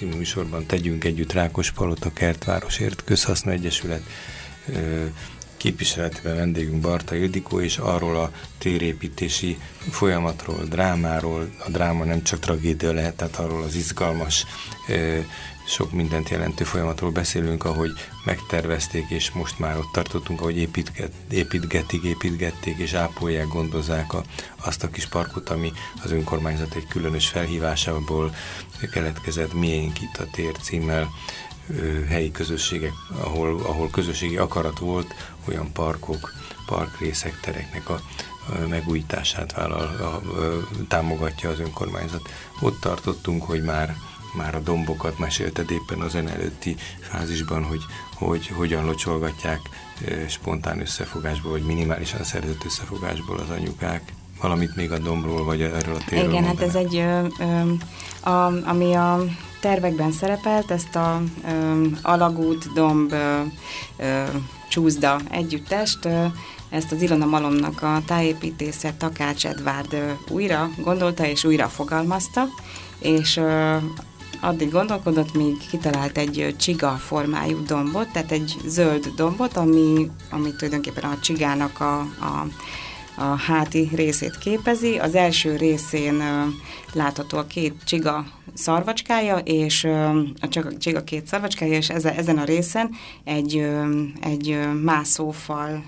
Című műsorban tegyünk együtt Rákospalota Kertvárosért Közhasznú Egyesület képviseletben vendégünk Barta Ildikó, és arról a térépítési folyamatról, drámáról, a dráma nem csak tragédia lehet, tehát arról az izgalmas, sok mindent jelentő folyamatról beszélünk, ahogy megtervezték, és most már ott tartottunk, ahogy építget, építgetik, építgették, és ápolják, gondozzák a, azt a kis parkot, ami az önkormányzat egy különös felhívásából keletkezett, miénk itt a tér címmel, helyi közösségek, ahol, ahol közösségi akarat volt, olyan parkok, parkrészek, tereknek a, megújítását vállal, a, a, támogatja az önkormányzat. Ott tartottunk, hogy már már a dombokat mesélted éppen az ön előtti fázisban, hogy, hogy hogyan locsolgatják spontán összefogásból, vagy minimálisan szerzett összefogásból az anyukák. Valamit még a dombról, vagy erről a térről Igen, hát ez egy, ö, ö, a, ami a tervekben szerepelt, ezt a ö, alagút, domb, ö, ö, csúszda együttest, ö, ezt az Ilona Malomnak a tájépítésze Takács Edvárd újra gondolta és újra fogalmazta, és addig gondolkodott, míg kitalált egy csiga formájú dombot, tehát egy zöld dombot, ami, ami tulajdonképpen a csigának a, a a háti részét képezi. Az első részén uh, látható a két csiga szarvacskája, és uh, a csiga két szarvacskája, és ezen, a részen egy, uh, egy mászófal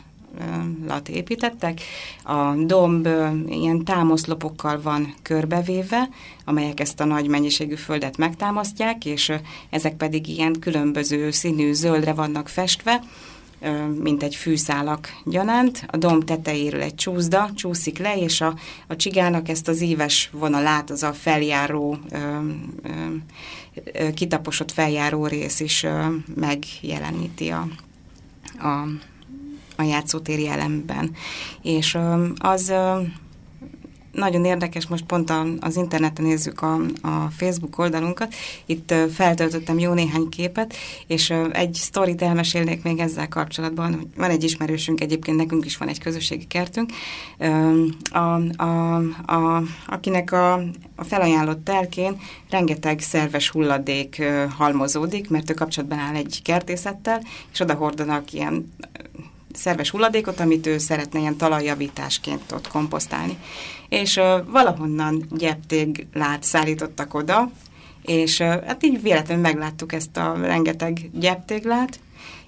lat építettek. A domb ilyen támaszlopokkal van körbevéve, amelyek ezt a nagy mennyiségű földet megtámasztják, és ezek pedig ilyen különböző színű zöldre vannak festve, mint egy fűszálak gyanánt. A domb tetejéről egy csúszda csúszik le, és a, a csigának ezt az íves vonalát, az a feljáró, ö, ö, kitaposott feljáró rész is ö, megjeleníti a, a a játszótéri elemben. És az nagyon érdekes, most pont az interneten nézzük a, a Facebook oldalunkat, itt feltöltöttem jó néhány képet, és egy sztorit elmesélnék még ezzel kapcsolatban, hogy van egy ismerősünk, egyébként nekünk is van egy közösségi kertünk, a, a, a, akinek a, a felajánlott telkén rengeteg szerves hulladék halmozódik, mert ő kapcsolatban áll egy kertészettel, és oda hordanak ilyen szerves hulladékot, amit ő szeretne ilyen talajjavításként ott komposztálni. És uh, valahonnan gyeptéglát szállítottak oda, és uh, hát így véletlenül megláttuk ezt a rengeteg gyeptéglát,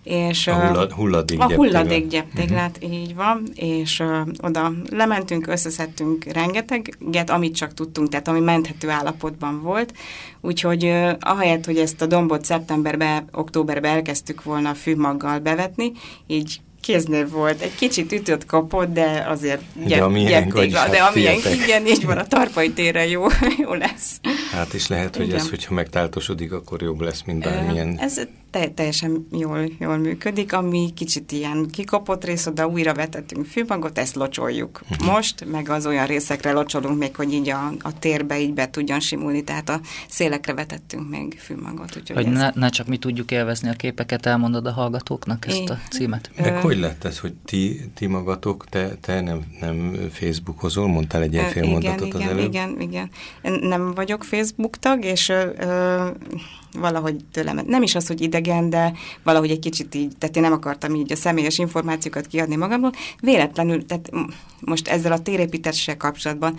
és, a hullad, hulladék A hulladék gyeptéglát, uh-huh. így van, és uh, oda lementünk, összeszedtünk rengeteget, amit csak tudtunk, tehát ami menthető állapotban volt, úgyhogy uh, ahelyett, hogy ezt a dombot szeptemberbe, októberbe elkezdtük volna fűmaggal bevetni, így kéznév volt. Egy kicsit ütött kapott, de azért de a milyen hát de amilyen igen, így van, a tarpai tére jó, jó lesz. Hát is lehet, hogy igen. ez, hogyha megtáltosodik, akkor jobb lesz, mint bármilyen. Ez te, teljesen jól, jól működik, ami kicsit ilyen kikopott rész, oda újra vetettünk fűmagot, ezt locsoljuk. Uh-huh. Most, meg az olyan részekre locsolunk még, hogy így a, a térbe így be tudjon simulni, tehát a szélekre vetettünk még fűmagot. Úgyhogy hogy ez... ne, ne csak mi tudjuk élvezni a képeket, elmondod a hallgatóknak ezt é, a címet. Meg hogy lett ez, hogy ti, ti magatok, te, te nem, nem Facebookozol, mondtál egy ilyen fél mondatot igen, az előbb? Igen, igen, Nem vagyok Facebook tag, és ö, valahogy tőlem, nem is az, hogy idegen, de valahogy egy kicsit így, tehát én nem akartam így a személyes információkat kiadni magamról. Véletlenül, tehát most ezzel a térépítéssel kapcsolatban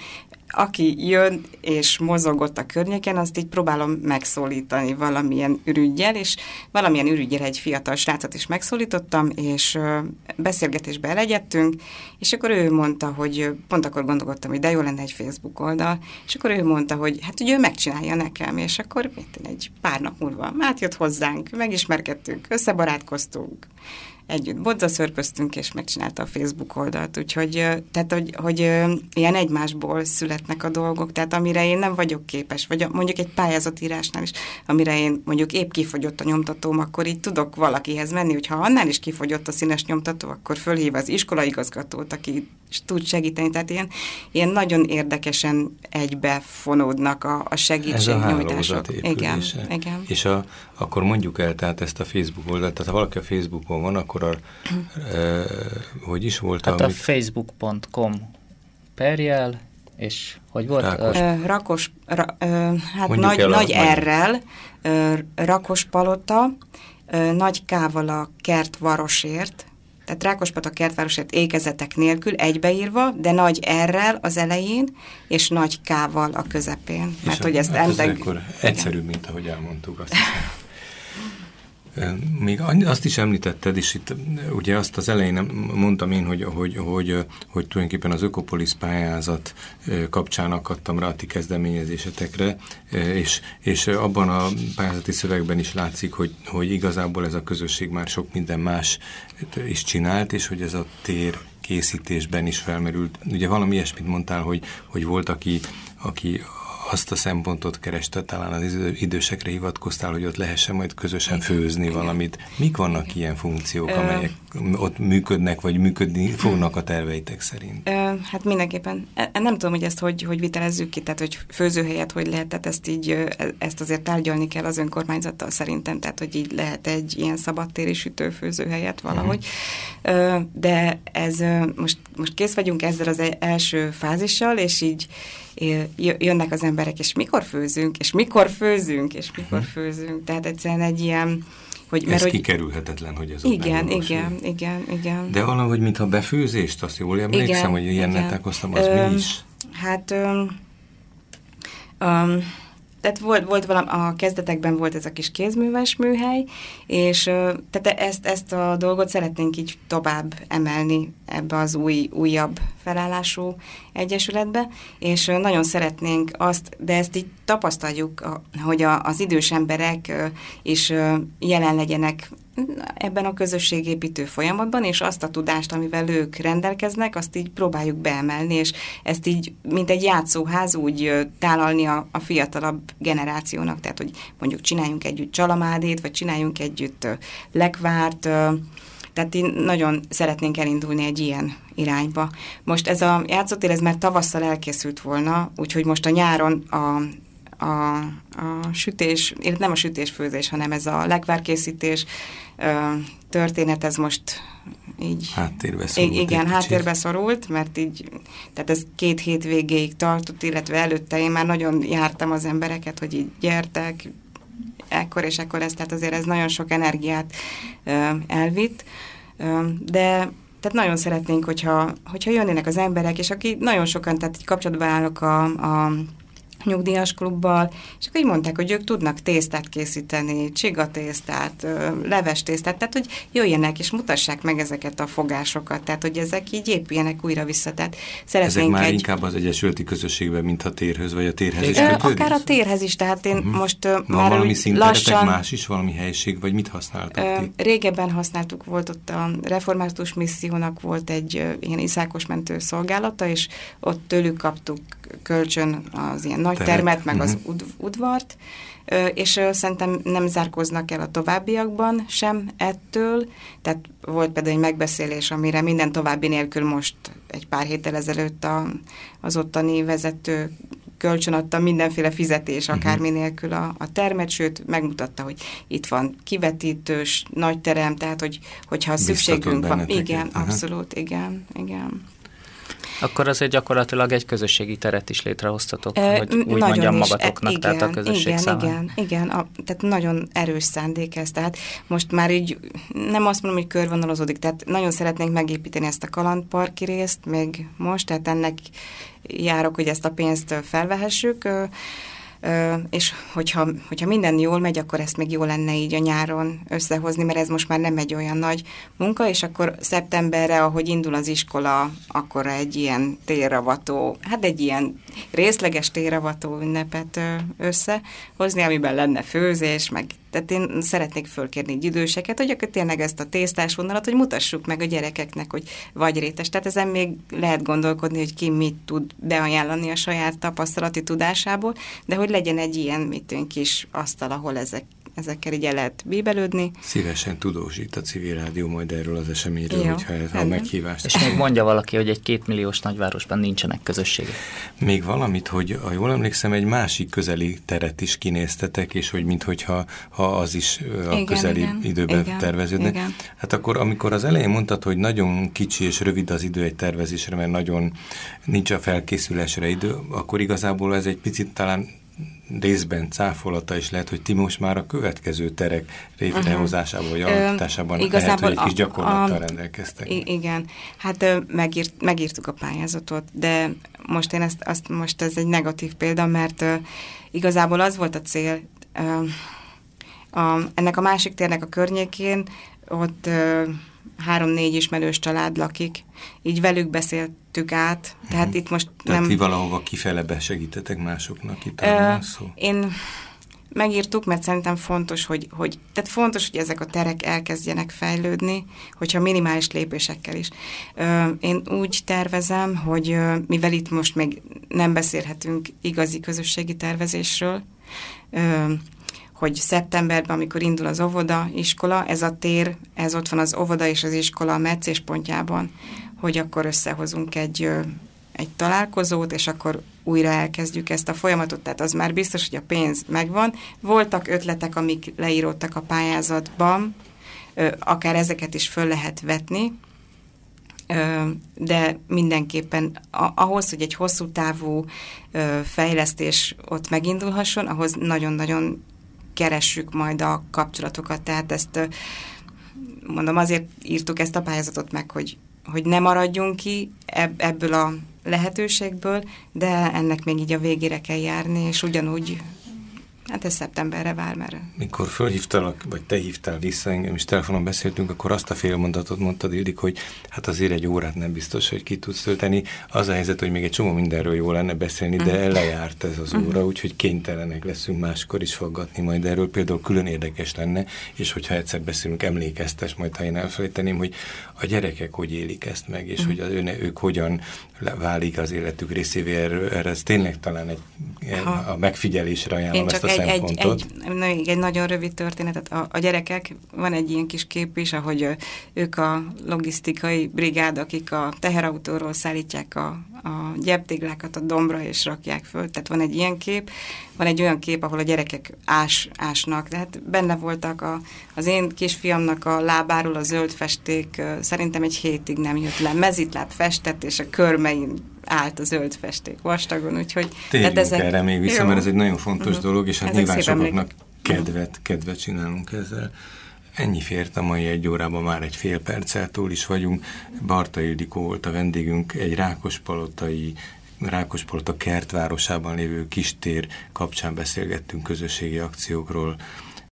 aki jön és mozogott a környéken, azt így próbálom megszólítani valamilyen ürügyjel, és valamilyen ürügyjel egy fiatal srácot is megszólítottam, és beszélgetésbe elegyedtünk, és akkor ő mondta, hogy pont akkor gondolkodtam, hogy de jó lenne egy Facebook oldal, és akkor ő mondta, hogy hát ugye ő megcsinálja nekem, és akkor egy pár nap múlva átjött hozzánk, megismerkedtünk, összebarátkoztunk, együtt bodzaszörpöztünk, és megcsinálta a Facebook oldalt, úgyhogy tehát, hogy, hogy ilyen egymásból születnek a dolgok, tehát amire én nem vagyok képes, vagy mondjuk egy pályázatírásnál is, amire én mondjuk épp kifogyott a nyomtatóm, akkor így tudok valakihez menni, hogyha annál is kifogyott a színes nyomtató, akkor fölhív az iskolaigazgatót, aki tud segíteni, tehát ilyen, ilyen nagyon érdekesen egybe fonódnak a, a segítségnyújtások. Igen, igen. És a, akkor mondjuk el tehát ezt a Facebook oldalt, tehát ha valaki a Facebookon van, akkor a, e, hogy is volt? Hát amit... a facebook.com perjel, és hogy volt? Rákos, uh, rakos ra, uh, hát Mondjuk nagy, nagy errel, uh, Rakospalota, uh, nagy kával a kert varosért, tehát Rákospata kertvárosért ékezetek nélkül egybeírva, de nagy errel az elején, és nagy kával a közepén. Mert és hogy ezt hát ez akkor egyszerű, mint ahogy elmondtuk azt hiszem. Még azt is említetted, és itt ugye azt az elején mondtam én, hogy, hogy, hogy, hogy tulajdonképpen az Ökopolis pályázat kapcsán akadtam rá a ti kezdeményezésetekre, és, és abban a pályázati szövegben is látszik, hogy, hogy igazából ez a közösség már sok minden más is csinált, és hogy ez a tér készítésben is felmerült. Ugye valami ilyesmit mondtál, hogy, hogy volt, aki, aki azt a szempontot kereste, talán az idősekre hivatkoztál, hogy ott lehessen majd közösen főzni Igen. valamit. Mik vannak ilyen funkciók, amelyek ott működnek, vagy működni fognak a terveitek szerint? Hát mindenképpen. E, e, nem tudom, hogy ezt hogy, hogy vitelezzük ki, tehát hogy főzőhelyet hogy lehet, tehát ezt így, e, ezt azért tárgyalni kell az önkormányzattal szerintem, tehát hogy így lehet egy ilyen szabadtéri sütőfőzőhelyet valahogy. Uh-huh. De ez most, most kész vagyunk ezzel az első fázissal, és így jönnek az emberek, és mikor főzünk, és mikor főzünk, és mikor uh-huh. főzünk. Tehát egyszerűen egy ilyen, hogy, mert, ez hogy, kikerülhetetlen, hogy ez Igen, igen, igen, igen. De valahogy, mintha befőzést, azt jól emlékszem, igen, hogy ilyen találkoztam, az ö, mi is? Hát... Ö, ö, tehát volt, volt valami, a kezdetekben volt ez a kis kézműves műhely, és tehát ezt, ezt a dolgot szeretnénk így tovább emelni ebbe az új, újabb felállású egyesületbe, és nagyon szeretnénk azt, de ezt így tapasztaljuk, hogy a, az idős emberek is jelen legyenek ebben a közösségépítő folyamatban, és azt a tudást, amivel ők rendelkeznek, azt így próbáljuk beemelni, és ezt így, mint egy játszóház úgy tálalni a, a fiatalabb generációnak, tehát, hogy mondjuk csináljunk együtt csalamádét, vagy csináljunk együtt lekvárt, tehát én nagyon szeretnénk elindulni egy ilyen irányba. Most ez a játszótér, ez már tavasszal elkészült volna, úgyhogy most a nyáron a, a, a sütés, nem a sütésfőzés, hanem ez a legvárkészítés történet, ez most így... Háttérbe szorult. Igen, háttérbe szorult, mert így, tehát ez két hét végéig tartott, illetve előtte én már nagyon jártam az embereket, hogy így gyertek, ekkor és ekkor ez, tehát azért ez nagyon sok energiát elvitt. De tehát nagyon szeretnénk, hogyha, hogyha jönnének az emberek, és aki nagyon sokan, tehát kapcsolatban állok a, a nyugdíjas klubbal, és akkor így mondták, hogy ők tudnak tésztát készíteni, csigatésztát, leves tésztát, tehát hogy jöjjenek és mutassák meg ezeket a fogásokat, tehát hogy ezek így épüljenek újra vissza. Tehát szeretnénk ezek már egy... inkább az egyesületi közösségben, mint a térhöz, vagy a térhez is Akár a térhez is, tehát én uh-huh. most uh, már valami lassan... más is, valami helység, vagy mit használtak uh, ti? Régebben használtuk, volt ott a református missziónak volt egy uh, ilyen iszákos mentő szolgálata, és ott tőlük kaptuk kölcsön az ilyen nagy termet, meg uh-huh. az mhm. ud- udvart, és szerintem nem zárkoznak el a továbbiakban sem ettől, tehát volt például egy megbeszélés, amire minden további nélkül most egy pár héttel ezelőtt a, az ottani vezető kölcsön adta mindenféle fizetés, mhm. akármi nélkül a, a termet, sőt, megmutatta, hogy itt van kivetítős, nagy terem, tehát, hogy, hogyha Biztatott szükségünk van. Igen, abszolút, igen, igen. Akkor azért gyakorlatilag egy közösségi teret is létrehoztatok, e, hogy úgy mondjam is. magatoknak, igen, tehát a közösség igen, számára. Igen, igen, a, tehát nagyon erős szándék ez, tehát most már így nem azt mondom, hogy körvonalazódik, tehát nagyon szeretnénk megépíteni ezt a kalandparki részt még most, tehát ennek járok, hogy ezt a pénzt felvehessük, és hogyha, hogyha minden jól megy, akkor ezt még jó lenne így a nyáron összehozni, mert ez most már nem egy olyan nagy munka, és akkor szeptemberre, ahogy indul az iskola, akkor egy ilyen térravató, hát egy ilyen részleges térravató ünnepet összehozni, amiben lenne főzés, meg tehát én szeretnék fölkérni időseket, hogy akkor tényleg ezt a tésztás vonalat, hogy mutassuk meg a gyerekeknek, hogy vagy rétes. Tehát ezen még lehet gondolkodni, hogy ki mit tud beajánlani a saját tapasztalati tudásából, de hogy legyen egy ilyen, mit kis asztal, ahol ezek ezekkel így el lehet bíbelődni. Szívesen tudósít a civil rádió majd erről az eseményről, Jó, hogyha ez a meghívást. És még mondja valaki, hogy egy kétmilliós nagyvárosban nincsenek közösségek. Még valamit, hogy ha jól emlékszem, egy másik közeli teret is kinéztetek, és hogy minthogyha ha az is a igen, közeli igen, időben igen, terveződne. Igen. Hát akkor, amikor az elején mondtad, hogy nagyon kicsi és rövid az idő egy tervezésre, mert nagyon nincs a felkészülésre idő, akkor igazából ez egy picit talán részben cáfolata is lehet, hogy ti most már a következő terek létrehozásában vagy alakításában lehet, hogy egy kis gyakorlattal a, rendelkeztek. Igen, hát megírt, megírtuk a pályázatot, de most én ezt, azt, most ez egy negatív példa, mert uh, igazából az volt a cél, uh, a, ennek a másik térnek a környékén ott uh, három-négy ismerős család lakik, így velük beszéltük át, tehát hmm. itt most tehát nem... ti valahova kifele besegítetek másoknak itt uh, szó? Én megírtuk, mert szerintem fontos, hogy, hogy, tehát fontos, hogy ezek a terek elkezdjenek fejlődni, hogyha minimális lépésekkel is. Én úgy tervezem, hogy mivel itt most még nem beszélhetünk igazi közösségi tervezésről, hogy szeptemberben, amikor indul az óvoda, iskola, ez a tér, ez ott van az óvoda és az iskola a meccéspontjában, hogy akkor összehozunk egy, egy találkozót, és akkor újra elkezdjük ezt a folyamatot, tehát az már biztos, hogy a pénz megvan. Voltak ötletek, amik leíródtak a pályázatban, akár ezeket is föl lehet vetni, de mindenképpen ahhoz, hogy egy hosszú távú fejlesztés ott megindulhasson, ahhoz nagyon-nagyon keressük majd a kapcsolatokat, tehát ezt mondom, azért írtuk ezt a pályázatot meg, hogy, hogy ne maradjunk ki ebből a lehetőségből, de ennek még így a végére kell járni, és ugyanúgy Hát ez szeptemberre vár, mert... Mikor fölhívtalak, vagy te hívtál vissza engem, és telefonon beszéltünk, akkor azt a félmondatot mondtad, Ildik, hogy hát azért egy órát nem biztos, hogy ki tudsz tölteni. Az a helyzet, hogy még egy csomó mindenről jó lenne beszélni, de uh-huh. lejárt ez az óra, uh-huh. úgyhogy kénytelenek leszünk máskor is faggatni majd erről. Például külön érdekes lenne, és hogyha egyszer beszélünk, emlékeztes majd, ha én elfelejteném, hogy a gyerekek hogy élik ezt meg, és uh-huh. hogy az ők hogyan válik az életük részévé. Erről, erre ez tényleg talán egy, a megfigyelésre ajánlom ezt a szempontot. Egy, egy, egy nagyon rövid történetet. A, a gyerekek, van egy ilyen kis kép is, ahogy ők a logisztikai brigád, akik a teherautóról szállítják a, a gyeptéglákat a dombra és rakják föl. Tehát van egy ilyen kép, van egy olyan kép, ahol a gyerekek ás, ásnak. Tehát benne voltak a, az én kisfiamnak a lábáról a zöld festék, szerintem egy hétig nem jött le. Mezitláb festett, és a körmein állt a zöld festék vastagon, úgyhogy... Térjünk ezek... erre még vissza, mert ez egy nagyon fontos uh-huh. dolog, és hát ezek nyilván sokaknak kedvet, kedvet csinálunk ezzel. Ennyi fért a mai egy órában, már egy fél perccel túl is vagyunk. Barta Ildikó volt a vendégünk, egy rákospalotai Rákospalota kertvárosában lévő kistér kapcsán beszélgettünk közösségi akciókról,